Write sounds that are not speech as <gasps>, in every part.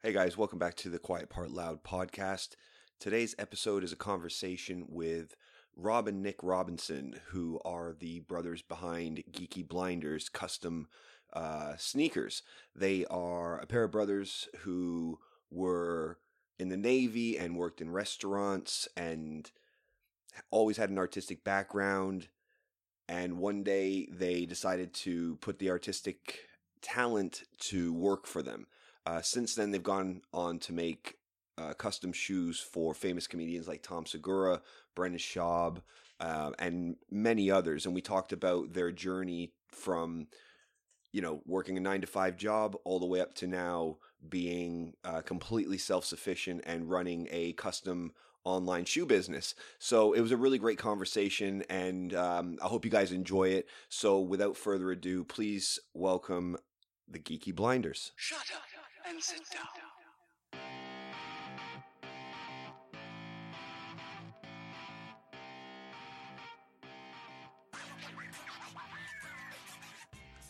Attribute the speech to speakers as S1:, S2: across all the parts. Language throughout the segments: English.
S1: Hey guys, welcome back to the Quiet Part Loud podcast. Today's episode is a conversation with Rob and Nick Robinson, who are the brothers behind Geeky Blinders custom uh, sneakers. They are a pair of brothers who were in the Navy and worked in restaurants and always had an artistic background. And one day they decided to put the artistic talent to work for them. Uh, since then, they've gone on to make uh, custom shoes for famous comedians like Tom Segura, Brendan Schaub, uh, and many others. And we talked about their journey from, you know, working a nine to five job all the way up to now being uh, completely self sufficient and running a custom online shoe business. So it was a really great conversation, and um, I hope you guys enjoy it. So without further ado, please welcome the Geeky Blinders.
S2: Shut up and sit down.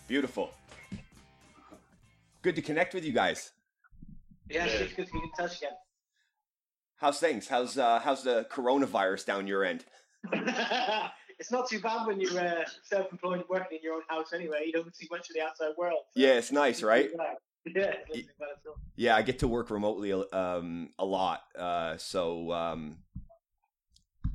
S1: Beautiful. Good to connect with you guys.
S3: Yeah, it's good to be in touch again.
S1: How's things? How's uh, how's the coronavirus down your end? <laughs>
S3: it's not too bad when you're uh, self-employed working in your own house anyway. You don't see much of the outside world. so
S1: Yeah, it's nice,
S3: it's
S1: right?
S3: Not too bad. Yeah, it's not too bad at all.
S1: Yeah, I get to work remotely um, a lot, uh, so um,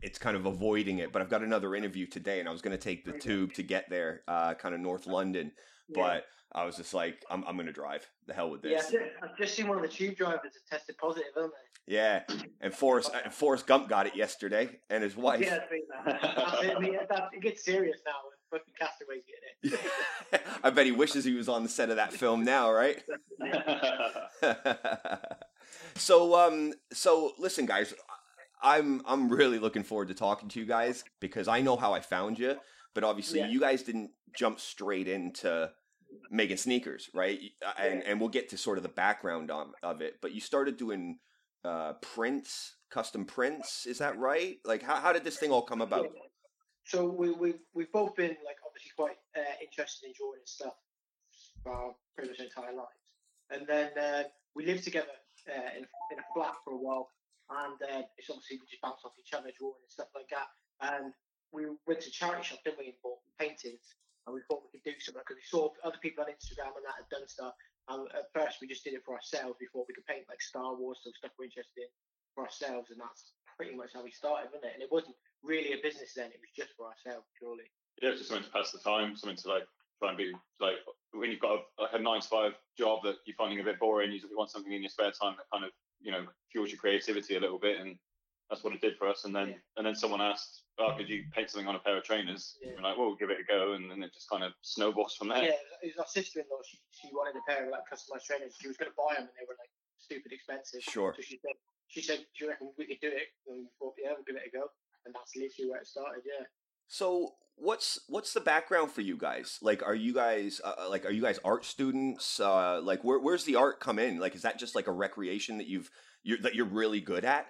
S1: it's kind of avoiding it. But I've got another interview today, and I was going to take the tube to get there, uh, kind of North London. But I was just like, I'm, I'm going to drive. The hell with this.
S3: Just, I've just seen one of the tube drivers that tested positive, haven't they?
S1: Yeah, and Forrest and Forrest Gump got it yesterday, and his <laughs> wife.
S3: Yeah, I've seen that. That's I mean, <laughs> that- it gets serious now. Fucking castaways getting it. <laughs>
S1: I bet he wishes he was on the set of that film now, right? <laughs> so um so listen guys i'm i'm really looking forward to talking to you guys because i know how i found you but obviously
S3: Yeah.
S1: you guys didn't jump straight into making sneakers right Uh, and and we'll get to sort of the background on, of it but you started doing uh prints custom prints is that right like how, how did this thing all come about
S3: So we we we've both been like obviously quite uh, interested in drawing and stuff for our pretty much entire lives, and then uh, we lived together uh, in in a flat for a while, and uh, it's obviously we just bounced off each other drawing and stuff like that, and we went to charity shop, didn't we, and bought paintings, and we thought we could do something because we saw other people on Instagram and that had done stuff. And at first, we just did it for ourselves before we could paint like Star Wars stuff, stuff we're interested in for ourselves, and that's pretty much how we started, wasn't it? And it wasn't really a business then; it was just for ourselves, purely.
S4: yeah, it's just something to pass the time, something to like try and be like when you've got a, like a nine to five job that you're finding a bit boring, you want something in your spare time that kind of you know fuels your creativity a little bit, and that's what it did for us. And then
S3: Yeah.
S4: and then someone asked, "Oh, could you paint something on a pair of trainers?"
S3: Yeah.
S4: We're like, "Well, we'll give it a go," and then it just kind of snowballs from there.
S3: Yeah, it was our sister-in-law. She she wanted a pair of like customized trainers. She was going to buy them, and they were like stupid expensive.
S1: Sure.
S3: So she said, she said, "Do you reckon we could do it?" And we thought, "Yeah, we'll give it a go." And that's literally where it started. Yeah.
S1: So what's what's the background for you guys? Like, are you guys uh, like are you guys art students? Uh, like, where where's the art come in? Like, is that just like a recreation that you've you're, that you're really good at?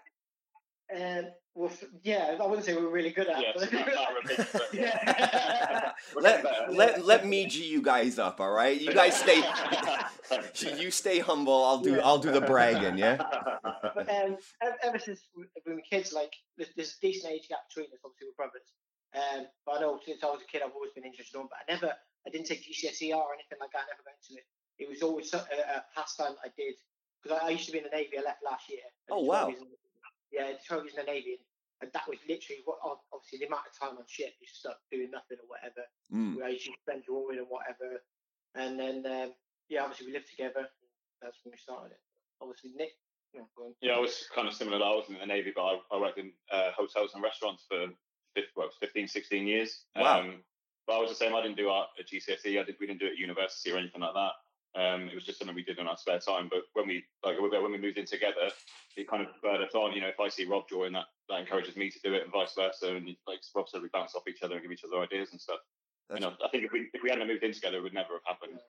S3: And well, yeah, I wouldn't say we were really good at.
S4: Yeah,
S3: it.
S4: it's not- not repeat, but- <laughs>
S3: yeah. <laughs>
S4: We're
S1: let, let let me g you guys up, all right? You guys stay <laughs> you stay humble. I'll do
S3: Yeah.
S1: I'll do the bragging, yeah.
S3: but um, ever since we we were kids, like there's, there's a decent age gap between us. Obviously, we're brothers. Um, but I know since I was a kid, I've always been interested in. But I never, I didn't take GCSE E or anything like that. I never went to it. It was always a, a pastime I did because I, I used to be in the navy. I left last year.
S1: Oh, wow.
S3: years in- yeah, I did 12 years in the navy, and that was literally what. Obviously, the amount of time on ship, you stuck doing nothing or whatever.
S1: Mm.
S3: I used to spend drawing and whatever. And then, um, yeah, obviously we lived together. That's when we started it. Obviously, Nick. Yeah, go.
S4: Yeah, I was kind of similar. I wasn't in the Navy, but I, I worked in uh, hotels and restaurants for fif- well, 15, 16 years.
S1: Wow.
S4: Um, but I was the same. I didn't do art at GCSE. I did, we didn't do it at university or anything like that. Um, it was just something we did in our spare time. But when we like when we moved in together, it kind of spurred us on. You know, if I see Rob drawing, that that encourages me to do it, and vice versa. And like Rob said, we bounce off each other and give each other ideas and stuff.
S1: That's-
S4: you know, I think if we if we hadn't moved in together, it would never have happened.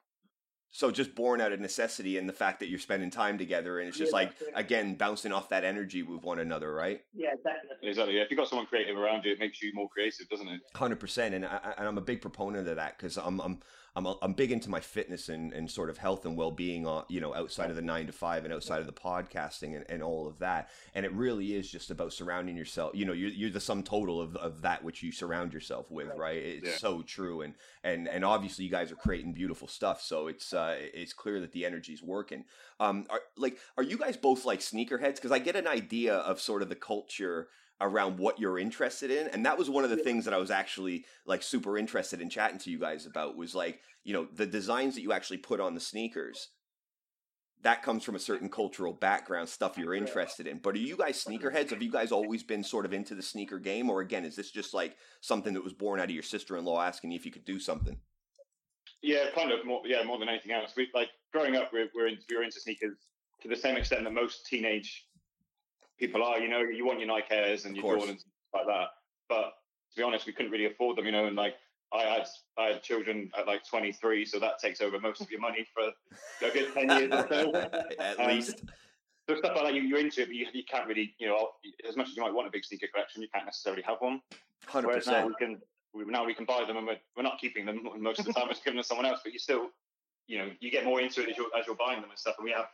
S1: So just born out of necessity and the fact that you're spending time together, and it's just
S3: Yeah,
S1: like
S3: that's it.
S1: again bouncing off that energy with one another, right?
S3: Yeah, definitely.
S4: exactly. Yeah. If you've got someone creative around you, it makes you more creative, doesn't it?
S1: Hundred percent, and I, and I'm a big proponent of that because I'm I'm I'm I'm big into my fitness and, and sort of health and well being on you know outside of the nine to five and outside of the podcasting and, and all of that, and it really is just about surrounding yourself. You know, you're, you're the sum total of, of that which you surround yourself with, right? It's
S4: Yeah.
S1: so true, and and and obviously you guys are creating beautiful stuff, so it's uh it's clear that the energy's working. Um, are like are you guys both like sneakerheads? Because I get an idea of sort of the culture around what you're interested in and that was one of the things that i was actually like super interested in chatting to you guys about was like you know the designs that you actually put on the sneakers that comes from a certain cultural background stuff you're interested in but are you guys uh-huh. sneakerheads have you guys always been sort of into the sneaker game or again is this just like something that was born out of your sister-in-law asking you if you could do something
S4: Yeah, kind of more. Yeah, more than anything else. We like growing up. We're we're, in, we were into sneakers to the same extent that most teenage people are. You know, you want your Nike Airs and your. Jordans and stuff like that. But to be honest, we couldn't really afford them. You know, and like I had I had children at like 23, so that takes over most of your money for a good 10 years or so. <laughs>
S1: at
S4: Um,
S1: least
S4: So stuff like that, you, you're into it, but you, you can't really, you know, as much as you might want a big sneaker collection, you can't necessarily have one.
S1: 100%
S4: Whereas now we can, we, now we can buy them, and we're, we're not keeping them most of the time. It's given to someone else, but you still, you know, you get more into it as you're as you're buying them and stuff. And we have,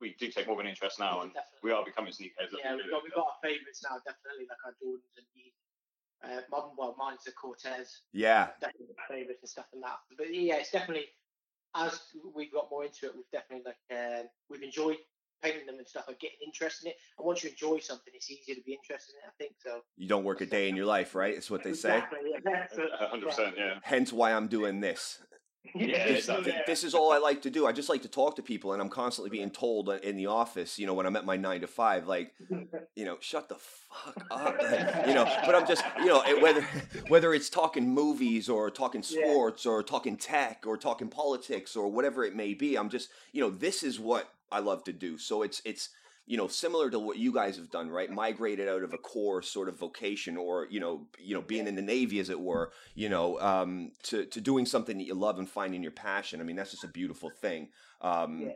S4: we we do take more of an interest now, and
S3: Definitely.
S4: we are becoming sneakerheads.
S3: Yeah, we've got, we've got our favourites now, definitely, like our Jordans and Yeezys. Uh, mine- well, mine's the Cortez,
S1: yeah
S3: definitely my favourites and stuff and that. But yeah, it's definitely, as we've got more into it, we've definitely, like, uh, we've enjoyed painting them and stuff and getting interested in it. And once you enjoy something, it's easier to be interested in it, I think. So,
S1: you don't work a day in your life right It's what they say
S3: Exactly, <laughs> yeah.
S4: Hundred percent, yeah.
S1: hence why i'm doing this
S4: Yeah,
S1: this,
S4: exactly.
S1: this is all I like to do. I just like to talk to people, and I'm constantly being told in the office, you know, when I'm at my nine to five, like, you know, shut the fuck up, <laughs> you know. But I'm just, you know, whether <laughs> whether it's talking movies or talking
S3: Yeah.
S1: sports or talking tech or talking politics or whatever it may be, I'm just, you know, this is what I love to do. So it's it's you know similar to what you guys have done right? Migrated out of a core sort of vocation or you know you know being in the navy as it were you know um to to doing something that you love and finding your passion. I mean that's just a beautiful thing. Um
S3: Yeah.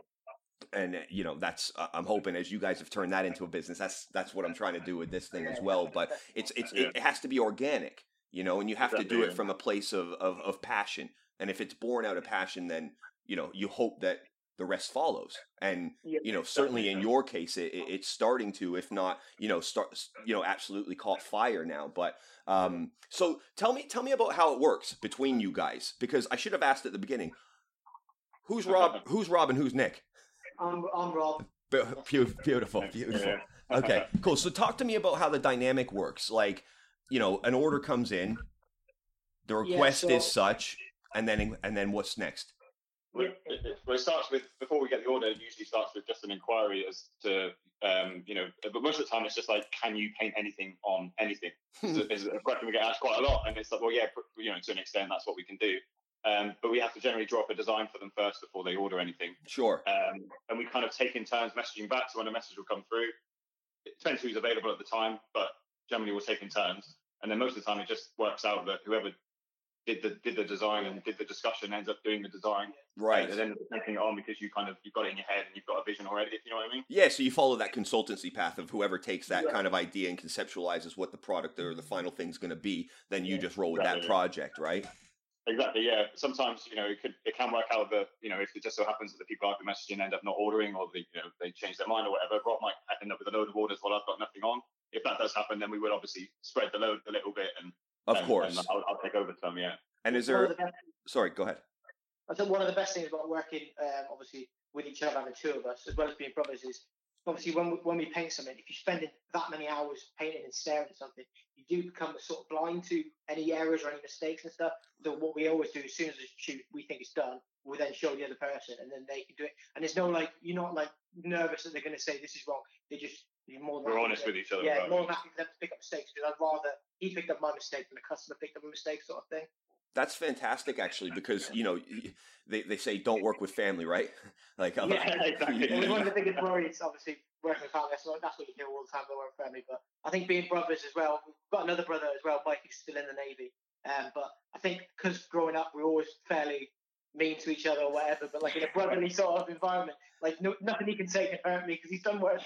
S1: and uh, you know that's uh, i'm hoping as you guys have turned that into a business that's that's what i'm trying to do with this thing as well. But it's it's it has to be organic you know and you have to do it from a place of, of of passion. And if it's born out of passion then you know you hope that the rest follows. And
S3: Yeah,
S1: you know certainly in your case it, it, it's starting to if not you know start you know absolutely caught fire now. But um so tell me tell me about how it works between you guys because i should have asked at the beginning who's rob <laughs> who's rob and who's nick?
S3: I'm, I'm Rob.
S1: Be- beautiful beautiful
S4: Yeah. <laughs>
S1: okay cool. So talk to me about how the dynamic works. Like you know an order comes in the
S3: Yeah,
S1: request is such and then and then what's next
S4: Well, it, it- well, it starts with before we get the order. It usually starts with just an inquiry as to, um, you know, but most of the time it's just like, can you paint anything on anything? Is a- question we get asked quite a lot, and it's like, well, yeah, you know, to an extent, that's what we can do. Um, but we have to generally draw up a design for them first before they order anything.
S1: sure
S4: Um, and we kind of take in turns messaging back. So when a message will come through, it depends who's available at the time, but generally we'll take in turns. And then most of the time it just works out that whoever did the did the design and did the discussion ends up doing the design.
S1: right
S4: And then taking it on because you kind of you've got it in your head and you've got a vision already. If you know what I mean.
S1: Yeah, so you follow that consultancy path of whoever takes that
S3: Yeah.
S1: kind of idea and conceptualizes what the product or the final thing's going to be, then you
S3: Yeah.
S1: just roll with that
S4: Exactly.
S1: project, right?
S4: Exactly. Yeah. Sometimes you know it could it can work out that you know if it just so happens that the people I've been messaging end up not ordering or they you know they change their mind or whatever. Rob might end up with a load of orders while I've got nothing on. If that does happen, then we will obviously spread the load a little bit and
S1: Of
S4: and-
S1: course.
S4: and I'll, I'll take over some. Yeah.
S1: And is
S3: One of
S1: there?
S3: the best
S1: Sorry, go ahead.
S3: I think one of the best things about working, um, obviously, with each other and the two of us, as well as being brothers, is obviously when we, when we paint something, if you're spending that many hours painting and staring at something, you do become sort of blind to any errors or any mistakes and stuff. So what we always do, as soon as the shoot we think it's done, we then show the other person, and then they can do it. And there's no like you're not like nervous that they're going to say this is wrong. They just you're more than
S4: We're honest
S3: to-
S4: with each other.
S3: yeah, more
S4: it.
S3: than happy for them to pick up mistakes because I'd rather he picked up my mistake than the customer picked up a mistake, sort of thing.
S1: That's fantastic, actually, because you know they, they say don't work with family, right? <laughs> like, I'm-
S3: Yeah, <laughs>
S4: exactly.
S3: Well, one of the biggest worries, obviously, working with family. That's what, that's what you hear all the time about working with family. But I think being brothers as well. We've got another brother as well, Mike, who's still in the navy. Um, but I think because growing up, we're always fairly mean to each other or whatever, but like in a brotherly sort of environment, like no, nothing he can say can hurt me because he's done worse.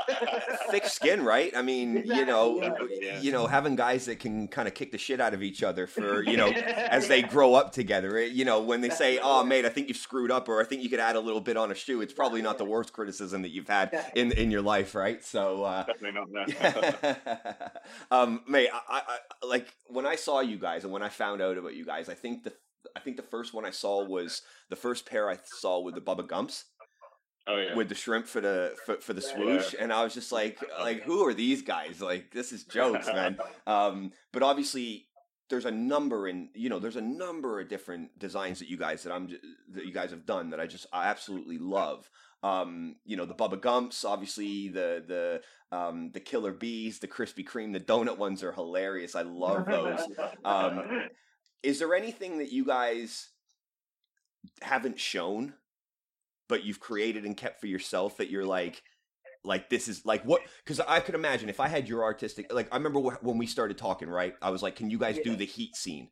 S3: <laughs>
S1: thick skin, right? I mean, you know,
S4: yeah.
S1: you know, having guys that can kind of kick the shit out of each other for you know <laughs> as they grow up together. You know, when they say, "Oh, mate, I think you've screwed up," or "I think you could add a little bit on a shoe," it's probably not the worst criticism that you've had in in your life, right? So. uh
S4: Definitely not. No. <laughs>
S1: um, mate, I, I, I like when I saw you guys and when I found out about you guys. I think the I think the first one I saw was the first pair I saw with the Bubba Gumps
S4: oh yeah.
S1: with the shrimp for the for, for the
S3: Yeah.
S1: swoosh, and I was just like, <laughs> like who are these guys? Like this is jokes, <laughs> man. Um, but obviously. There's a number in you know there's a number of different designs that you guys that I'm that you guys have done that I just I absolutely love. Um, you know the Bubba Gumps, obviously the the um, the Killer Bees, the Krispy Kreme, the donut ones are hilarious. I love <laughs> those. Um, Is there anything that you guys haven't shown, but you've created and kept for yourself that you're like, like this is like what? Because I could imagine if I had your artistic, like I remember when we started talking, right? I was like, can you guys do the heat scene?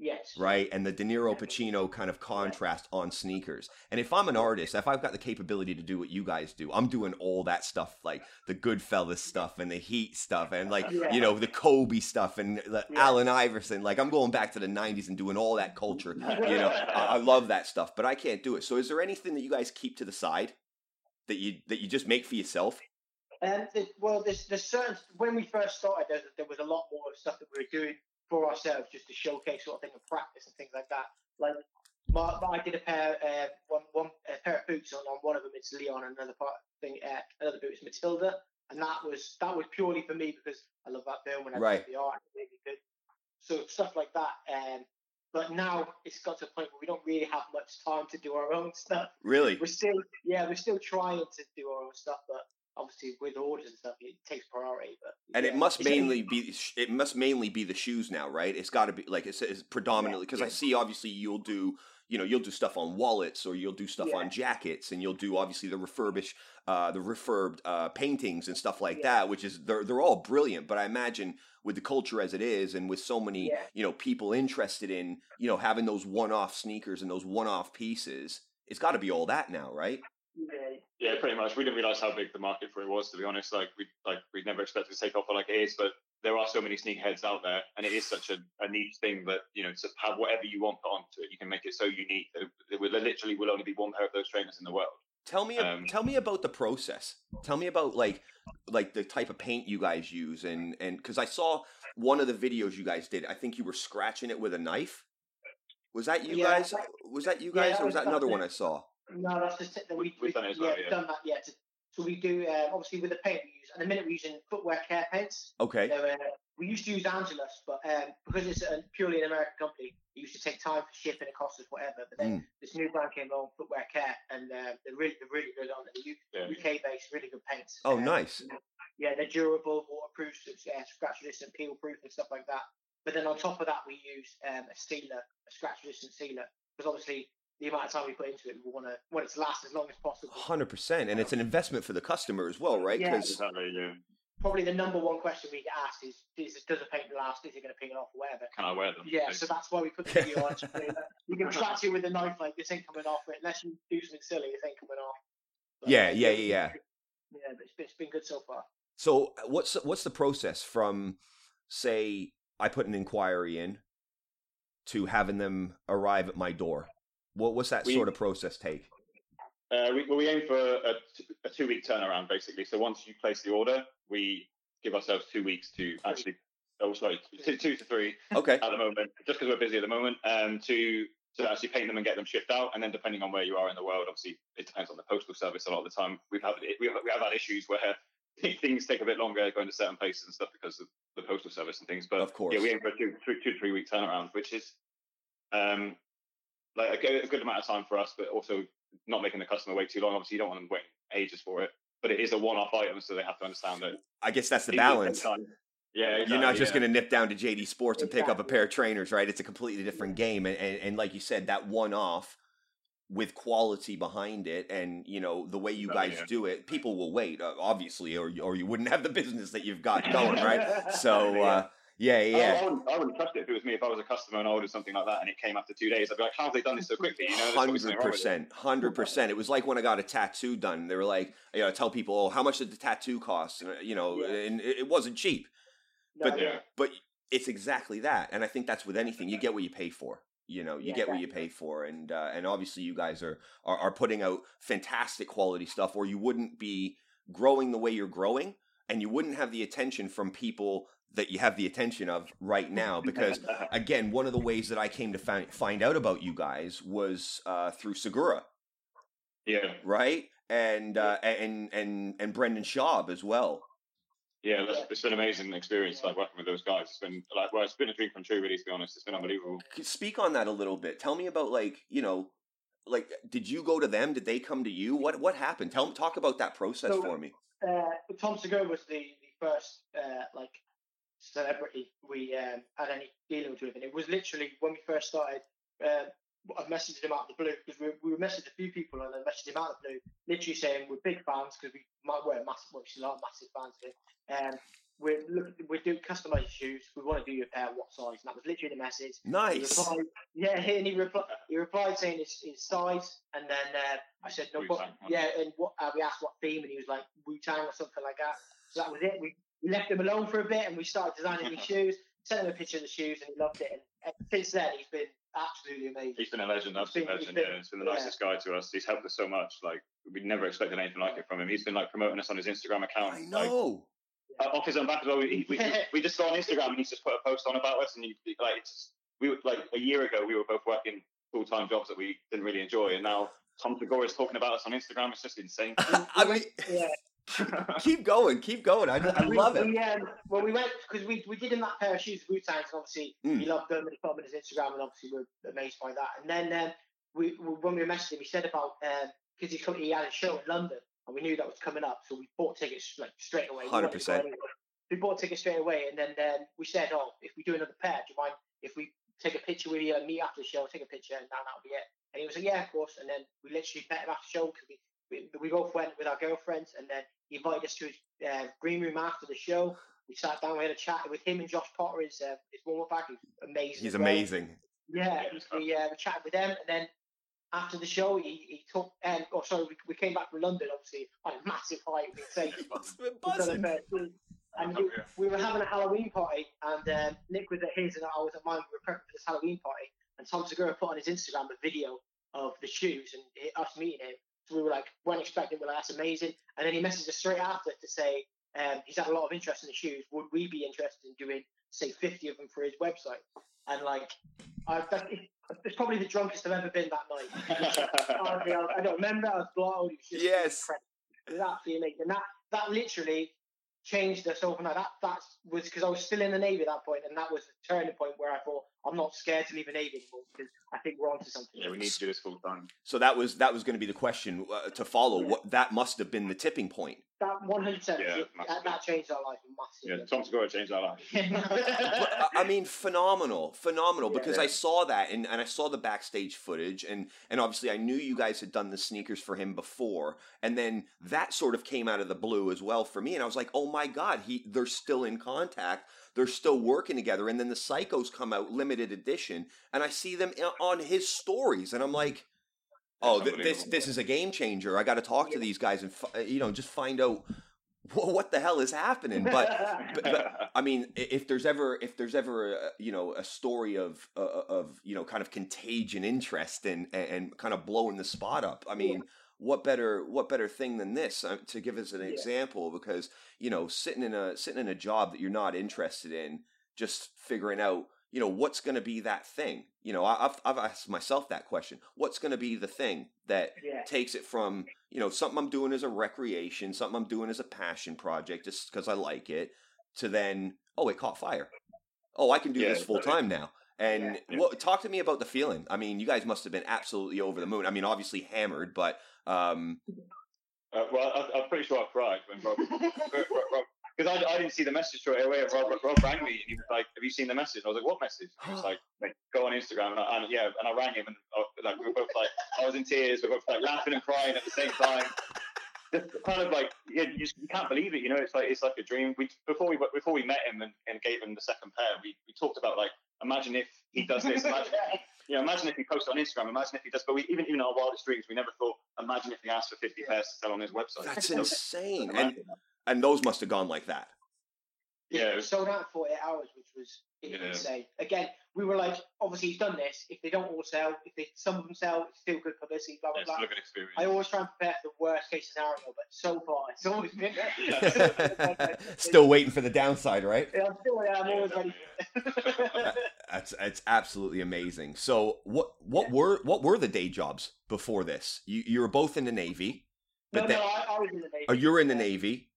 S3: Yes.
S1: right? And the De Niro Pacino kind of contrast on sneakers. And if I'm an artist, if I've got the capability to do what you guys do, I'm doing all that stuff, like the Goodfellas stuff and the Heat stuff, and like
S3: Yeah.
S1: you know the Kobe stuff and the
S3: Yeah.
S1: Allen Iverson. Like I'm going back to the '90s and doing all that culture. <laughs> You know, I, I love that stuff, but I can't do it. So, is there anything that you guys keep to the side that you that you just make for yourself?
S3: Um, well, there's, there's certain when we first started, there, there was a lot more stuff that we were doing for ourselves just to showcase sort of thing and practice and things like that. Like, my, my- I did a pair, uh, one, one a pair of boots on, on one of them it's Leon, and another part thing, uh, another boot is Matilda, and that was that was purely for me because I love that film and I
S1: Right.
S3: the art, it's really good. So stuff like that. Um, but now it's got to a point where we don't really have much time to do our own stuff
S1: Really?
S3: we're still yeah we're still trying to do our own stuff but obviously with orders and stuff it takes priority but
S1: And
S3: yeah,
S1: it must mainly be it must mainly be the shoes now, right? It's got to be like it's, it's predominantly because I see obviously you'll do you know you'll do stuff on wallets or you'll do stuff
S3: Yeah.
S1: on jackets and you'll do obviously the refurbished uh, the refurbed uh, paintings and stuff like
S3: Yeah.
S1: that, which is they're they're all brilliant. But I imagine with the culture as it is and with so many
S3: Yeah.
S1: you know people interested in you know having those one off sneakers and those one off pieces, it's got to be all that now, right?
S3: Yeah,
S4: Yeah, pretty much. We didn't realize how big the market for it was, to be honest. Like we like we never expected to take off like it is, but there are so many sneakerheads out there, and it is such a, a neat thing that you know to have whatever you want put onto it, you can make it so unique that there literally will only be one pair of those trainers in the world.
S1: Tell me,
S4: Um,
S1: tell me about the process. Tell me about like, like the type of paint you guys use, and and because I saw one of the videos you guys did. I think you were scratching it with a knife. Was that you
S3: Yeah,
S1: guys? Was that you guys,
S3: that
S1: or was
S3: was
S1: that another
S3: something-
S1: one I saw?
S3: No that's just it that we,
S4: We- we've done it as
S3: yeah,
S4: well, yeah.
S3: done that yeah to, so we do uh, obviously with the paint we use at the minute we're using footwear care paints
S1: Okay,
S3: so, uh, we used to use Angelus but um, because it's a purely an American company it used to take time for shipping and cost us whatever but then
S1: Mm.
S3: this new brand came along footwear care and uh, they're really they're really good on it the
S4: Yeah.
S3: UK based really good paints
S1: Oh,
S3: Um,
S1: nice.
S3: yeah, they're durable, waterproof, uh, scratch resistant, peel proof, and stuff like that. But then on top of that, we use um, a sealer, a scratch resistant sealer, because obviously the amount of time we put into it, we want to want it to last as long as possible.
S1: hundred percent, and it's an investment for the customer as well, right?
S3: Yeah.
S1: Because
S4: Exactly. Yeah.
S3: Probably the number one question we get asked is, is does a paint last? Is it going to ping it off or whatever?
S4: Can I wear them?
S3: Yeah, so that's why we put the video on. You can scratch it with a knife like this ain't coming off, but unless you do something silly, this ain't coming off. But,
S1: Yeah, yeah, yeah, yeah.
S3: Yeah, but it's been, it's been good so far.
S1: So what's what's the process from say I put an inquiry in to having them arrive at my door? What what's that
S4: We-
S1: sort of process take?
S4: Uh, we, well, we aim for a two week turnaround, basically. So once you place the order, we give ourselves two weeks to actually, oh, sorry, two, two to three
S1: Okay,
S4: at the moment, just because we're busy at the moment, um, to to actually paint them and get them shipped out. And then depending on where you are in the world, obviously it depends on the postal service a lot of the time. We've had we have, we have had issues where <laughs> things take a bit longer going to certain places and stuff because of the postal service and things. But
S1: Of course.
S4: yeah, we aim for a two, three, two to three week turnaround, which is um, like a good, a good amount of time for us, but also not making the customer wait too long. Obviously, you don't want them waiting ages for it. But it is a one-off item, so they have to understand that
S1: I guess that's the
S4: it will take
S1: balance.
S4: time. Yeah,
S1: You're not just
S4: yeah.
S1: going to nip down to JD Sports and pick up a pair of trainers, right? It's a completely different game, and, and and like you said, that one off with quality behind it, and you know the way you
S4: Exactly,
S1: guys
S4: yeah.
S1: do it, people will wait, uh, obviously, or or you wouldn't have the business that you've got going, right? <laughs> So uh, Yeah, yeah.
S4: I, wouldn't, I wouldn't trust it if it was me. If I was a customer and I ordered something like that and it came after two days, I'd be like, "How have they done this so quickly?" You know, there's always something
S1: Hundred
S4: wrong with it.
S1: percent, hundred percent. It was like when I got a tattoo done. They were like, you know, tell people, "Oh, how much did the tattoo cost?" And, uh, you know,
S3: Yeah.
S1: and it wasn't cheap.
S3: No,
S1: But
S3: yeah.
S4: Yeah.
S1: but it's exactly that, and I think that's with anything. You get what you pay for. You know, you
S3: Yeah,
S1: get what you pay for, and uh, and obviously you guys are, are are putting out fantastic quality stuff, or you wouldn't be growing the way you're growing, and you wouldn't have the attention from people that you have the attention of right now. Because <laughs> again, one of the ways that I came to find find out about you guys was uh, through Segura,
S4: yeah,
S1: right? And uh, and and and Brendan Schaub as well.
S4: yeah, that's, it's been an amazing experience, like working with those guys. It's been like, well, it's been a dream come true, really. To be honest, it's been unbelievable.
S1: Speak on that a little bit. Tell me about like you know, like did you go to them? Did they come to you? What what happened? Tell talk about that process
S3: So-
S1: for me.
S3: uh, Tom Segura was the, the first uh, like celebrity we um, had any dealings with, and it was literally when we first started. Uh, I messaged him out of the blue because we, we messaged a few people and I messaged him out of the blue, literally saying we're big fans because we might wear massive, well, we still are massive fans of him. Um, we're look, we're doing customized shoes. We want to do your pair. What size? And that was literally the message. He
S1: Nice.
S3: replied, yeah, <laughs> and he replied. He replied saying his, his size, and then uh, I said no, but yeah, and what uh, we asked what theme, and he was like Wu Tang or something like that. So that was it. We, we left him alone for a bit, and we started designing his <laughs> shoes. Sent him a picture of the shoes, and he loved it. And, and since then, he's been absolutely amazing.
S4: He's been a legend, absolute
S3: been- he's
S4: legend.
S3: been-
S4: yeah, he's been the
S3: yeah.
S4: nicest guy to us. He's helped us so much. Like we never expected anything like it from him. He's been like promoting us on his Instagram account.
S1: I
S4: Like,
S1: know.
S4: uh, off his own back as well. We, we, we just saw on Instagram and he's just put a post on about us, and you, like it's just, we were like a year ago we were both working full time jobs that we didn't really enjoy, and now Tom Segura is talking about us on Instagram. It's just insane. <laughs>
S1: I mean,
S3: Yeah, <laughs>
S1: keep going, keep going. I, I
S3: we,
S1: love it.
S3: We, um, well, we went because we, we did in that pair of shoes, Wu Tangs, and obviously
S1: Mm.
S3: he loved them and he put them on his Instagram, and obviously we're amazed by that. And then um, we, we when we messaged him, he said about because he he had a show in London, and we knew that was coming up, so we bought tickets like straight away. We go
S1: 100%.
S3: We bought tickets straight away, and then um, we said, "Oh, if we do another pair, do you mind if we take a picture with you and meet after the show, take a picture, and that'll be it." And he was like, "Yeah, of course." And then we literally met him after the show because we, we we both went with our girlfriends, and then he invited us to his uh, green room after the show. We sat down, we had a chat with him and Josh Potter, his, uh, his warm up act. He's amazing.
S1: He's
S3: well.
S1: amazing.
S3: Yeah, he's, we, uh, we chatted with them, and then after the show, he, he took, um, oh, sorry, we, we came back from London, obviously, on a massive high, <laughs> we say.
S1: Must have been
S3: We've
S1: buzzing.
S3: And we, we were having a Halloween party, and um, Nick was at his, and I was at mine. We were prepping for this Halloween party, and Tom Segura put on his Instagram a video of the shoes and it, us meeting him. We were like, weren't expecting. We were like, that's amazing. And then he messaged us straight after to say um, he's had a lot of interest in the shoes. Would we be interested in doing, say, 50 of them for his website? And like, I, that, it's probably the drunkest I've ever been that night. <laughs> I, I don't remember. I was blown. It was just
S1: Yes.
S3: incredible. It was absolutely amazing. And that that literally changed us overnight. That that was because I was still in the navy at that point, and that was the turning point where I thought I'm not scared to leave the navy anymore because I think we're onto something.
S4: yeah, we need to do this full time.
S1: So that was that was going to be the question uh, to follow. What that must have been the tipping point.
S3: That 100 percent
S4: Yeah,
S3: that, that changed our life massively. Yeah.
S4: Tom Segura changed our life. <laughs>
S1: But, I mean, phenomenal, phenomenal. Because
S4: Yeah.
S1: I saw that, and, and I saw the backstage footage, and and obviously I knew you guys had done the sneakers for him before, and then that sort of came out of the blue as well for me, and I was like, oh my god, he they're still in contact, they're still working together, and then the Psychos come out limited edition, and I see them on his stories, and I'm like. Oh, th- this this is a game changer. I got to talk to these guys and fi- you know just find out <laughs> what the hell is happening. But <laughs> but- but- I mean, if there's ever if there's ever a, you know a story of uh, of you know kind of contagion interest and and kind of blowing the spot up, I mean, what better what better thing than this uh, to give us an
S3: Yeah.
S1: example? Because you know, sitting in a sitting in a job that you're not interested in, just figuring out you know what's going to be that thing. You know, I- I've I've asked myself that question: What's going to be the thing that
S3: yeah.
S1: takes it from you know something I'm doing as a recreation, something I'm doing as a passion project, just because I like it, to then oh it caught fire. Oh, I can do
S4: Yeah,
S1: this full time now. And
S4: Yeah.
S1: what, talk to me about the feeling. I mean, you guys must have been absolutely over the moon. I mean, obviously hammered, but um,
S4: Uh, well, I, I'm pretty sure I cried when Rob, <laughs> because I, I didn't see the message straight away. Rob, Rob rang me and he was like, "Have you seen the message?" And I was like, "What message?" He was <gasps> like, "Go on Instagram." And, I, and yeah, and I rang him and uh, like we were both like, I was in tears. We were both like laughing and crying at the same time. just kind of like yeah, you, just, you can't believe it. You know, it's like it's like a dream. We before we before we met him and, and gave him the second pair, we, we talked about like imagine if he does this. Imagine, <laughs> you know, imagine if he posts on Instagram. Imagine if he does. But we even even in our wildest dreams, we never thought. Imagine if he asked for fifty pairs to sell on his website.
S1: That's
S4: You know,
S1: insane. <laughs> And and those must have gone like that.
S4: Yeah, it
S3: it
S4: was-
S3: sold out in 48 hours, which was
S4: Yeah.
S3: insane. Again, we were like, obviously he's done this. If they don't all sell, if they some of them sell, it's still good publicity. Blah blah
S4: it's
S3: blah.
S4: a good experience.
S3: I always try and prepare for the worst case scenario, but so far it's always been. <laughs> <laughs>
S1: Still waiting for the downside, right?
S3: Yeah, I'm still. Yeah, I'm
S4: Yeah,
S3: always ready. for. <laughs>
S1: That's it's absolutely amazing. So what what were what were the day jobs before this? You you were both in the Navy,
S3: no,
S1: but
S3: no,
S1: then
S3: I, I was in the Navy.
S1: oh you were in the
S3: Yeah.
S1: Navy.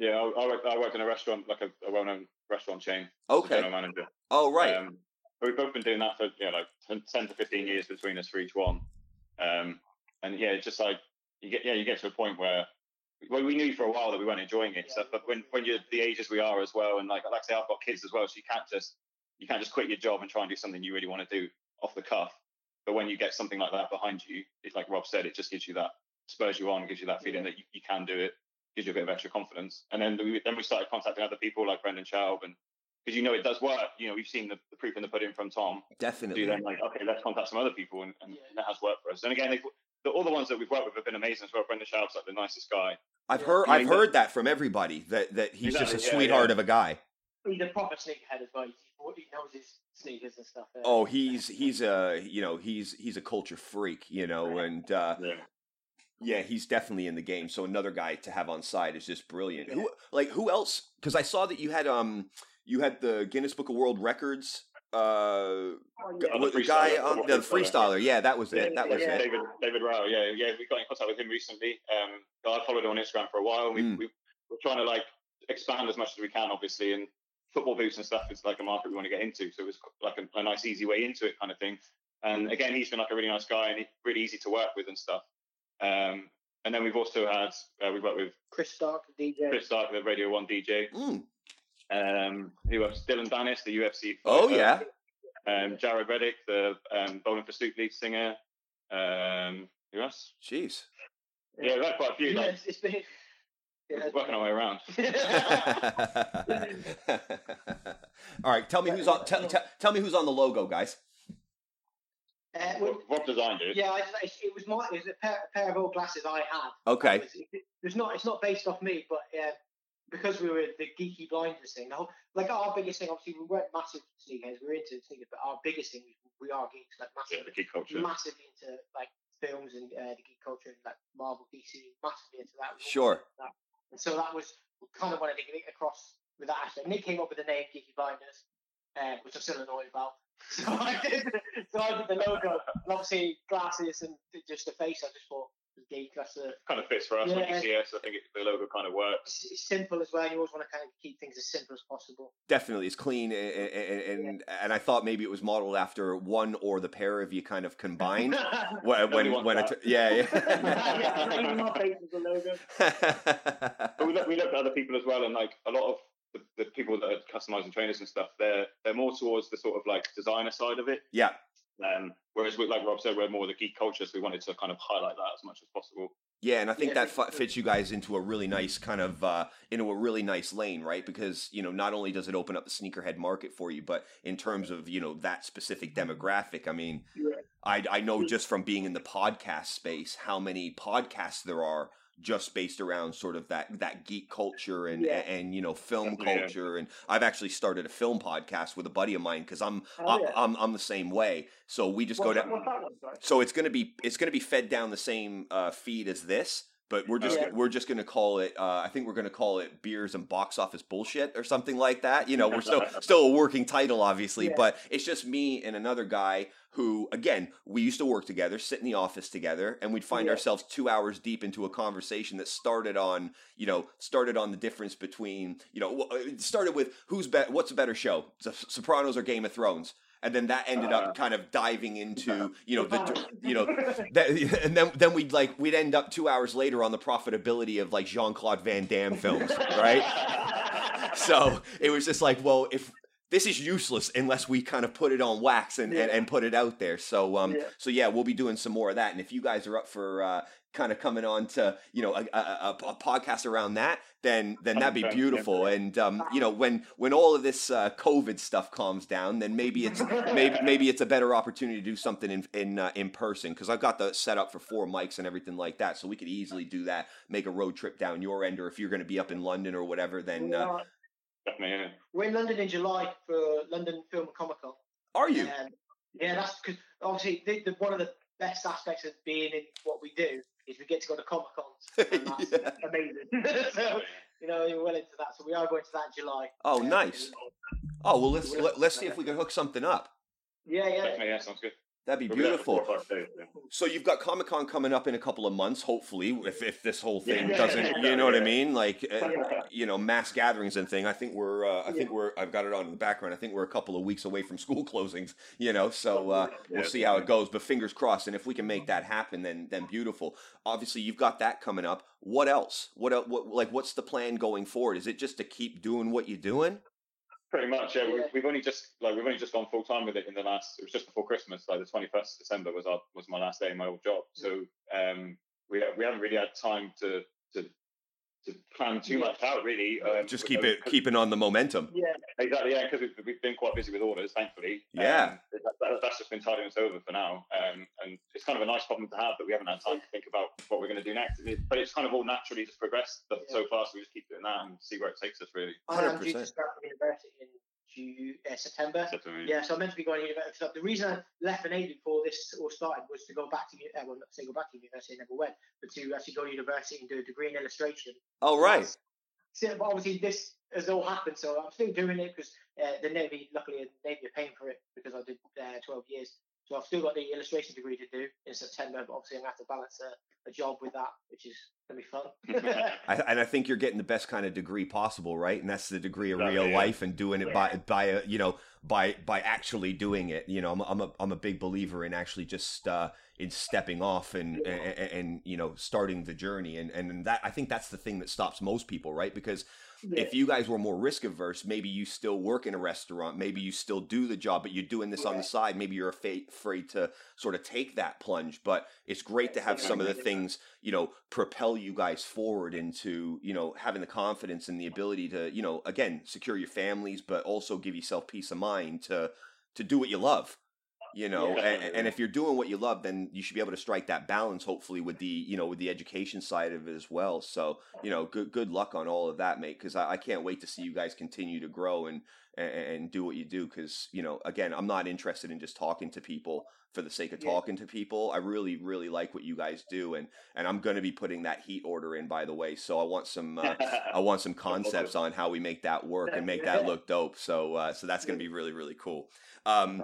S3: Yeah,
S4: I, I, worked, I in a restaurant, like a, a well-known restaurant chain.
S1: Okay.
S4: General manager.
S1: Oh right.
S4: Um, we've both been doing that for you know, like 10, 10 to fifteen years between us for each one. Um, and yeah, it's just like you get yeah, you get to a point where well, we knew for a while that we weren't enjoying it. So, but when when you're the ages we are as well, and like like I say, I've got kids as well, so you can't just you can't just quit your job and try and do something you really want to do off the cuff. But when you get something like that behind you, it's like Rob said, it just gives you that spurs you on, gives you that feeling that you, you can do it, gives you a bit of extra confidence. And then we then we started contacting other people like Brendan Schaub and because you know it does work. You know, we've seen the, the proof in the pudding from Tom.
S1: Definitely.
S4: Do then like, okay, let's contact some other people, and, and
S3: Yeah.
S4: that has worked for us. And again, the, all the ones that we've worked with have been amazing as well. Brendan Schaub's like the nicest guy.
S1: I've
S3: Yeah.
S1: heard
S4: Yeah,
S1: I've
S4: you
S1: heard that from everybody that that he's just a
S4: yeah,
S1: sweetheart
S4: yeah.
S1: of a guy.
S3: he's a proper sneakerhead as well. He, he knows his sneakers and stuff. yeah.
S1: Oh, he's he's a you know he's he's a culture freak, you know, and uh,
S4: Yeah.
S1: yeah, he's definitely in the game. So another guy to have on side is just brilliant.
S3: Yeah.
S1: Who like who else? Because I saw that you had um you had the Guinness Book of World Records uh
S3: Oh, yeah.
S4: The
S1: the guy on
S4: the
S1: the
S4: freestyler.
S1: freestyler. Yeah, that was it.
S3: Yeah,
S1: That was
S3: yeah.
S1: it.
S4: David David Rao, yeah, yeah, we got in contact with him recently. Um, I followed him on Instagram for a while. We,
S1: Mm.
S4: we we're trying to like expand as much as we can, obviously, and football boots and stuff is like a market we want to get into. So it was like a, a nice, easy way into it, kind of thing. And again, he's been like a really nice guy and he's really easy to work with and stuff. Um, and then we've also had uh, we've worked with
S3: Chris Stark, DJ.
S4: Chris Stark, the Radio One DJ.
S1: Mm.
S4: Um, who else? Dillon Danis, the UFC.
S1: Oh yeah.
S4: Um, Jaret Reddick, the um, Bowling for Soup lead singer. Um, who else?
S1: Jeez.
S4: Yeah, we've had quite a few.
S3: Yeah,
S4: Like,
S3: it's, it's been. Yeah,
S4: working our way around. <laughs> <laughs>
S1: All right, tell me who's on. Tell, tell, tell me who's on the logo, guys.
S3: Uh,
S4: Rob designed it.
S3: yeah, I, it, was my. It was a pair, a pair of old glasses I had.
S1: Okay.
S3: It was- it- it's not. It's not based off me, but uh, because we were the geeky blinders thing. Whole, like our biggest thing, obviously, we weren't massive sneakers. We were into sneakers, but our biggest thing we are geeks, like
S4: Yeah,
S3: massive,
S4: the geek culture.
S3: massively into like films and uh, the geek culture, and like Marvel, DC, massively into that.
S1: Sure.
S3: into that. And so that was kind of to get it across with that aspect. Nick came up with the name Geeky Blinders, uh, which I'm still annoyed about. So I did, so I did the logo, and obviously glasses and just the face. I just thought was geek. That's the
S4: Kind of fits for us when
S3: Yeah.
S4: you see us. I think it, the logo kind of works.
S3: it's, it's simple as well. You always want to kind of keep things as simple as possible.
S1: Definitely, it's clean, and and, and and I thought maybe it was modeled after one or the pair of you kind of combined. <laughs> when when,
S4: wants
S1: when it,
S4: that.
S1: yeah,
S3: Even <laughs> my face is the logo.
S1: yeah. <laughs>
S4: But we look, we look at other people as well, and like a lot of the, the people that are customizing trainers and stuff, they're they're more towards the sort of like designer side of it.
S1: yeah,
S4: Um, whereas, we, like Rob said, we're more the geek culture, so we wanted to kind of highlight that as much as possible.
S1: Yeah, and I think
S3: Yeah,
S1: that fi- fits you guys into a really nice kind of uh, into a really nice lane, right? Because you know, not only does it open up the sneakerhead market for you, but in terms of you know that specific demographic, I mean,
S3: Yeah.
S1: I I know just from being in the podcast space how many podcasts there are just based around sort of that that geek culture and
S3: Yeah.
S1: and, you know film
S4: Definitely, yeah.
S1: culture and I've actually started a film podcast with a buddy of mine because I'm
S3: Oh,
S1: I,
S3: yeah.
S1: I'm I'm the same way. So we just go
S3: What's
S1: to
S3: that- what's that one, sorry?
S1: so it's gonna be it's gonna be fed down the same uh, feed as this, but we're just
S3: Yeah.
S1: we're just gonna call it. Uh, I think we're gonna call it beers and box office bullshit or something like that. You know, we're still <laughs> still a working title, obviously,
S3: Yeah.
S1: but it's just me and another guy who, again, we used to work together, sit in the office together, and we'd find
S3: Yeah.
S1: ourselves two hours deep into a conversation that started on you know started on the difference between you know it started with who's bet what's a better show, Sopranos or Game of Thrones. And then that ended
S4: Uh,
S1: up kind of diving into, you know, the, you know, <laughs> that, <laughs> and then then we'd like we'd end up two hours later on the profitability of like Jean Claude Van Damme films, right? <laughs> so it was just like, well, if this is useless unless we kind of put it on wax and, and,
S3: Yeah.
S1: and put it out there. So um
S3: Yeah.
S1: so yeah, we'll be doing some more of that. And if you guys are up for uh, kind of coming on to you know a, a, a, a podcast around that, then then that'd be beautiful. And um you know when when all of this uh, COVID stuff calms down, then maybe it's maybe <laughs> maybe it's a better opportunity to do something in in uh, in person because I've got the set up for four mics and everything like that, so we could easily do that. Make a road trip down your end, or if you're going to be up in London or whatever, then uh,
S3: are-
S4: Definitely. Yeah.
S3: We're in London in July for London Film and Comic Con.
S1: are you?
S3: Um, yeah, that's because obviously the, the, one of the best aspects of being in what we do is we get to go to Comic Cons. <laughs> And that's
S1: Yeah.
S3: amazing. <laughs> so, you know, we're well into that. So we are going to that in July.
S1: Oh,
S3: Um,
S1: nice. Oh well, let's let, let's see if we can hook something up.
S3: Yeah, yeah.
S4: Definitely. Yeah. Sounds good.
S1: That'd be
S4: We'll be there for
S1: beautiful.
S4: four days, yeah.
S1: So you've got Comic Con coming up in a couple of months, hopefully, if if this whole thing
S3: Yeah.
S1: doesn't, you know what I mean, like uh, you know, mass gatherings and thing. I think we're, uh, I think we're, I've got it on in the background. I think we're a couple of weeks away from school <laughs> closings, you know. So uh, we'll see how it goes. But fingers crossed. And if we can make that happen, then then beautiful. Obviously, you've got that coming up. What else? What what like what's the plan going forward? Is it just to keep doing what you're doing?
S4: Pretty much, yeah.
S3: Yeah.
S4: We've, we've only just like we've only just gone full time with it in the last. It was just before Christmas, like the twenty first of December was our was my last day in my old job. So um, we we haven't really had time to to to plan too
S3: Yeah.
S4: much out really. Um,
S1: Just keep it keeping on the momentum.
S3: Yeah,
S4: Exactly, yeah, because we've, we've been quite busy with orders, thankfully.
S1: Yeah.
S4: Um, that, that- that's just been tiding us over for now. Um, and it's kind of a nice problem to have that we haven't had time to think about what we're going to do next. It- But it's kind of all naturally just progressed so- so far, so we just keep doing that and see where it takes us, really.
S3: I am due
S1: 100%.
S3: to start university in June, uh, September.
S4: That's what I mean.
S3: Yeah, so I'm meant to be going to university. The reason I left an aid before this all started was to go back to, uni- uh, well, not to say go back to university, I never went, but to actually go to university and do a degree in illustration.
S1: Oh right.
S3: So, but obviously this has all happened, so I'm still doing it because uh, the Navy, luckily, the Navy are paying for it because I did uh, 12 years. So I've still got the illustration degree to do in September, but obviously I'm going to have to balance a, a job with that, which is going to be fun. <laughs>
S1: I, and I think you're getting the best kind of degree possible, right? And that's the degree of
S4: Exactly,
S1: real
S4: yeah.
S1: life and doing it by by a, you know by by actually doing it. You know, I'm I'm a I'm a big believer in actually just uh, in stepping off and, and and you know starting the journey. And and that I think that's the thing that stops most people, right? Because if you guys were more risk averse, maybe you still work in a restaurant, maybe you still do the job, but you're doing this on the side. Maybe you're afraid, afraid to sort of take that plunge. But it's great to have some of the things, you know, propel you guys forward into, you know, having the confidence and the ability to, you know, again, secure your families, but also give yourself peace of mind to to do what you love. You know,
S3: Yeah.
S1: and, and if you're doing what you love, then you should be able to strike that balance, hopefully, with the you know with the education side of it as well. So you know, good good luck on all of that, mate. Because I, I can't wait to see you guys continue to grow and and, and do what you do. Because you know, again, I'm not interested in just talking to people for the sake of
S3: Yeah.
S1: talking to people. I really really like what you guys do, and and I'm going to be putting that heat order in, by the way. So I want some. Uh, I <laughs> want some concepts on how we make that work and make that <laughs> look dope. So uh, so that's going to be really really cool. Um,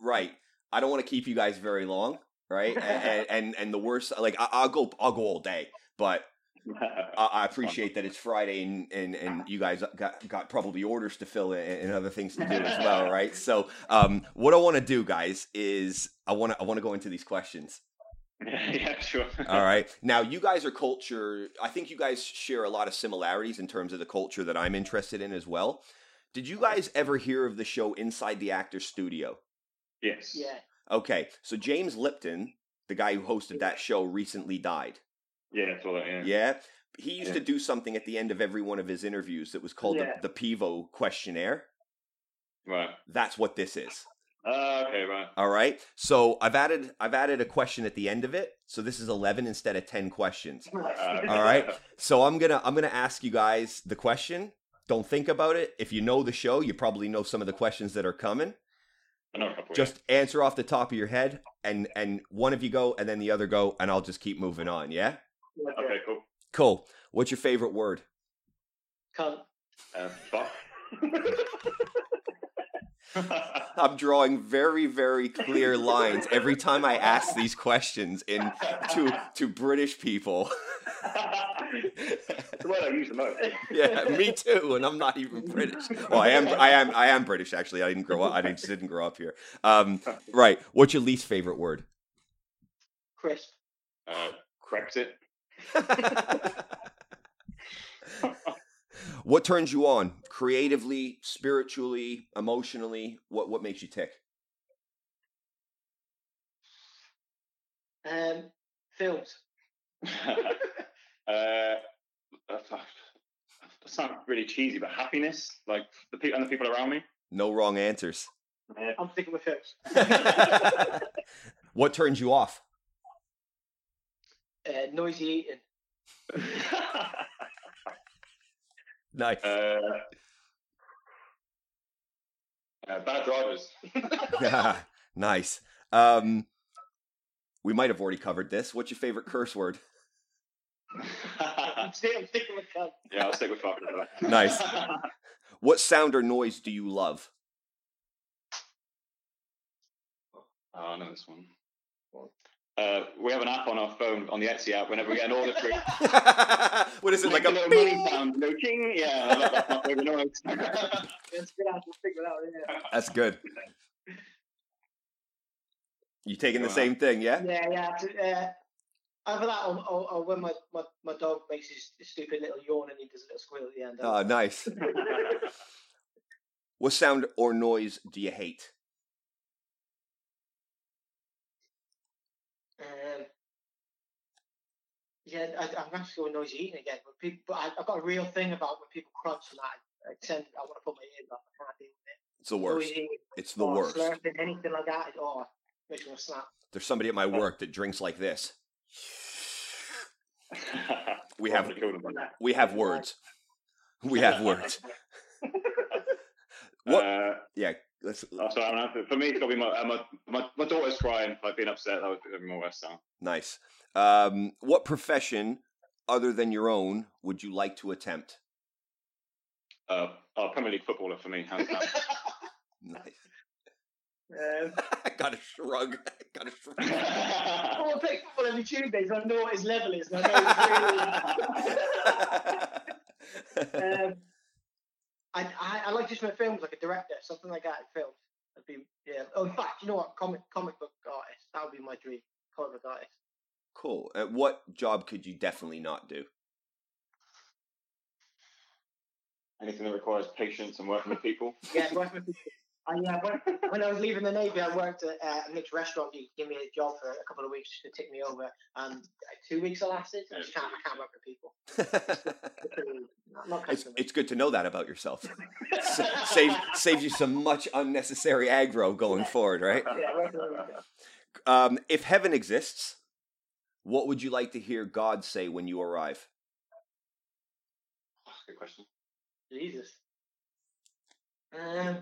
S1: right. I don't want to keep you guys very long, right? and, <laughs> and and the worst, like I, I'll go I'll go all day, but <laughs> I, I appreciate that it's Friday and, and, and <laughs> you guys got got probably orders to fill and, and other things to do as well, right? So um, what I want to do, guys, is I want to I want to go into these questions.
S4: yeah, sure.
S1: All right. Now, you guys are culture. I think you guys share a lot of similarities in terms of the culture that I'm interested in as well. Did you guys ever hear of the show Inside the Actor Studio?
S4: Yes.
S3: yeah.
S1: Okay, so James Lipton, the guy who hosted that show, recently died.
S4: Yeah, that's all that, yeah.
S1: Yeah. He used
S4: Yeah.
S1: to do something at the end of every one of his interviews that was called
S3: Yeah.
S1: the, the Pivot questionnaire.
S4: Right.
S1: That's what this is.
S4: Uh, <laughs> okay, right.
S1: All right. So I've added I've added a question at the end of it. So this is 11 instead of 10 questions. <laughs> <laughs> All right. So I'm to I'm going to ask you guys the question. Don't think about it. If you know the show, you probably know some of the questions that are coming.
S4: I know a couple,
S1: Just answer off the top of your head and and one of you go and then the other go and I'll just keep moving on, yeah?
S4: yeah. Okay, cool.
S1: Cool. What's your favorite word?
S3: Cunt.
S4: Uh, fuck. <laughs> <laughs>
S1: I'm drawing very, very clear lines every time I ask these questions in to to British people.
S4: the word I use the most.
S1: yeah, me too, and I'm not even British. Well, I am, I am, I am British. Actually, I didn't grow up. I didn't, didn't grow up here. Um, right. What's your least favorite word?
S3: Crisp.
S4: Uh, Brexit. <laughs> <laughs>
S1: what turns you on creatively, spiritually, emotionally? What what makes you tick?
S3: Um, films. <laughs> <laughs>
S4: uh, that sounds really cheesy, but happiness, like the people and the people around me.
S1: No wrong answers.
S3: I'm sticking with films. <laughs>
S1: what turns you off?
S3: Uh, noisy eating.
S1: Nice.
S4: uh, uh, bad drivers.
S1: yeah, <laughs> <laughs> nice. Um, we might have already covered this. What's your favorite curse word? <laughs>
S3: I'm, sticking with films.
S4: yeah, I'll stick with fucking for that.
S1: Nice. What sound or noise do you love?
S4: Oh, I know this one. Uh, we have an app on our phone, on the Etsy app, whenever we get an order through. <laughs>
S1: what is it like
S4: Make
S1: a
S4: little
S1: bing?
S4: money sound, no king. Yeah, that's my favorite noise. <laughs>
S3: That's good. I'll stick with that one, yeah.
S1: That's good. You taking the same thing, yeah?
S3: Yeah, yeah. to- Uh, either that or, or, or when my, my, my dog makes his stupid little yawn and he does a little squeal at the end.
S1: Oh, nice. <laughs> What sound or noise do you hate?
S3: Um, yeah, I, I'm going to go noisy eating again. But people, but I, I've got a real thing about when people crunch and that. I tend, I want to put my ears up. I can't deal with it.
S1: It's the worst.
S3: Noisy
S1: It's the
S3: or
S1: worst.
S3: Slurping, anything like that. It, oh, makes me snap.
S1: There's somebody at my work that drinks like this. We have
S4: Probably killed him by now.
S1: we have words. We <laughs> have words. <laughs> What?
S4: Uh,
S1: Yeah, let's
S4: that's what I'm after. For me, it's got to be my, uh, my, my, my daughter's crying, like being upset. That would be more West Sound.
S1: nice. Um, what profession other than your own would you like to attempt?
S4: Uh, oh, Premier League footballer for me, hands down. <laughs>
S1: Nice.
S3: Um, <laughs>
S1: got a shrug. <laughs> I got a shrug.
S3: I want play football every Tuesday, so I know what his level is. And I know he's really, um, I, I, I like just make films, like a director, something like that in films. I'd be, yeah. Oh, in fact, you know what? Comic comic book artist. That would be my dream. Comic book artist.
S1: cool. Uh, what job could you definitely not do?
S4: Anything that requires patience and working with people.
S3: Yeah, working with people. I, yeah, when, <laughs> when I was leaving the Navy, I worked at uh, a mixed restaurant. He gave me a job for a couple of weeks to take me over, and uh, two weeks I lasted. I just can't, I can't work with people. <laughs> Not, not
S1: it's, it's good to know that about yourself. <laughs> S- Save, saves you some much unnecessary aggro going forward, right?
S3: yeah, working with people.
S1: Um, if heaven exists, what would you like to hear God say when you arrive?
S4: Good question.
S3: Jesus. Um,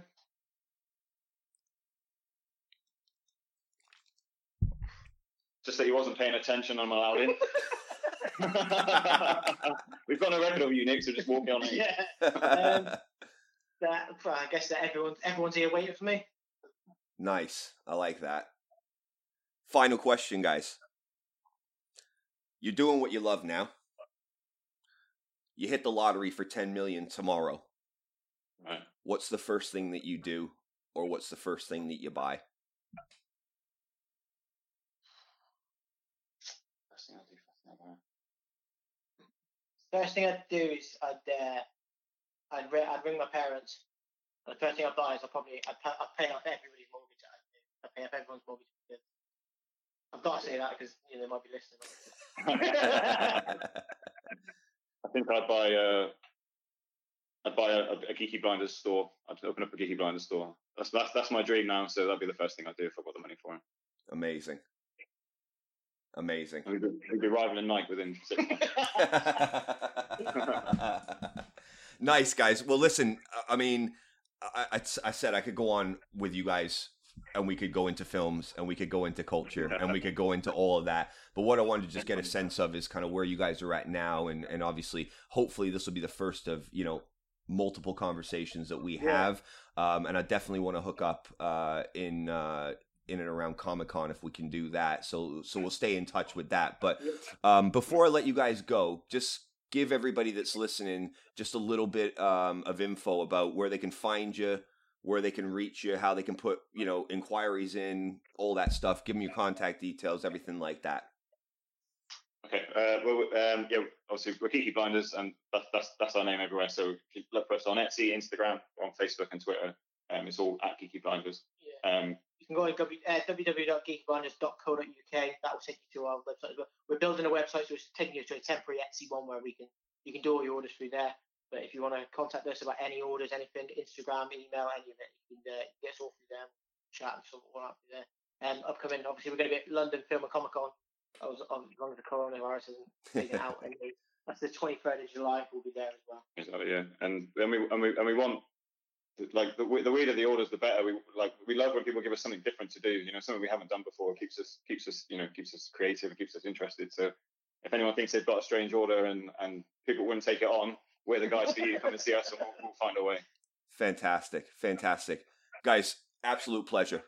S4: Just that he wasn't paying attention. I'm allowed in. <laughs> We've got a record of you, Nick. So just walk me on it.
S3: yeah. <laughs> Um, that, I guess that everyone, everyone's here waiting for me.
S1: nice. I like that. Final question, guys. You're doing what you love now. You hit the lottery for 10 million tomorrow.
S4: Right.
S1: What's the first thing that you do, or what's the first thing that you buy?
S4: First thing I do, first thing I buy.
S3: First thing I'd do is I'd uh, I'd, ri- I'd ring my parents. And the first thing I'd buy is I'll probably I'd, pa- I'd pay off everybody's mortgage. I do. I'd pay off everyone's mortgage. I've got to say that because you know they might be listening. <laughs>
S4: I think I'd buy uh, I'd buy a, a geeky blinders store. I'd open up a geeky blinders store. That's that's that's my dream now. So that'd be the first thing I'd do if I got the money for it.
S1: Amazing. Amazing.
S4: We'd be, rivaling Nike within six months. <laughs>
S1: nice guys. Well, listen. I- mean, I, I, I said I could go on with you guys, and we could go into films, and we could go into culture, and we could go into all of that. But what I wanted to just get a sense of is kind of where you guys are at now, and and obviously, hopefully, this will be the first of you know multiple conversations that we
S3: Yeah.
S1: have. Um, and I definitely want to hook up uh, in. Uh, in and around Comic Con, if we can do that, so so we'll stay in touch with that. But um, before I let you guys go, just give everybody that's listening just a little bit um, of info about where they can find you, where they can reach you, how they can put you know inquiries in, all that stuff. Give them your contact details, everything like that.
S4: Okay. Uh, well, um, yeah, obviously we're Geeky Blinders, and that's, that's that's our name everywhere. So keep- look for us on Etsy, Instagram, on Facebook, and Twitter. Um, it's all at Geeky Blinders.
S3: Yeah.
S4: Um,
S3: You can go to w, uh, www.geekyblinders.co.uk. That will take you to our website. We're building a website, so it's taking you to a temporary Etsy one where we can you can do all your orders through there. But if you want to contact us about any orders, anything, Instagram, email, any of it, you can uh, get us all through there. Chat and sort all out through there. Um, upcoming, obviously, we're going to be at London Film and Comic Con. That was as long as the coronavirus isn't taken out. <laughs> Anyway, that's the 23rd of July. We'll be there as well.
S4: Exactly, yeah. And then we and we and we want like the the weirder the orders, the better. We like we love when people give us something different to do. You know, something we haven't done before. It keeps us keeps us you know keeps us creative. and keeps us interested. So if anyone thinks they've got a strange order and and people wouldn't take it on, we're the guys for you. Come and see us, and we'll, we'll find a way.
S1: Fantastic, fantastic, guys. Absolute pleasure.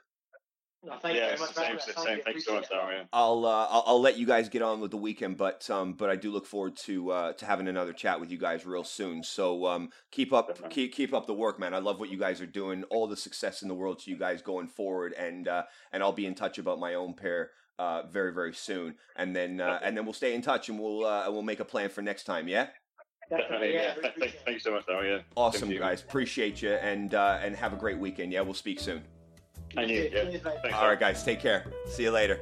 S3: No, thank
S4: yeah,
S3: you
S4: it's
S3: very much.
S4: the same.
S3: for
S4: It's
S3: having
S4: the
S3: us.
S4: same.
S3: Thank you.
S4: Thanks so much,
S3: Appreciate it.
S4: Daryl. Yeah.
S1: I'll, uh, I'll I'll let you guys get on with the weekend, but um, but I do look forward to uh, to having another chat with you guys real soon. So um, keep up
S4: Definitely.
S1: keep keep up the work, man. I love what you guys are doing. All the success in the world to you guys going forward, and uh, and I'll be in touch about my own pair uh, very very soon, and then uh, and then we'll stay in touch and we'll uh, we'll make a plan for next time. Yeah,
S4: Definitely.
S3: yeah.
S4: Yeah.
S3: really
S4: Thank, thank you so much, Daryl. Yeah.
S1: awesome
S4: you.
S1: guys. Appreciate you, and uh, and have a great weekend. Yeah, we'll speak soon.
S4: You, yeah.
S3: Cheers, mate.
S4: Thanks,
S1: All right, guys. Take care. See you later.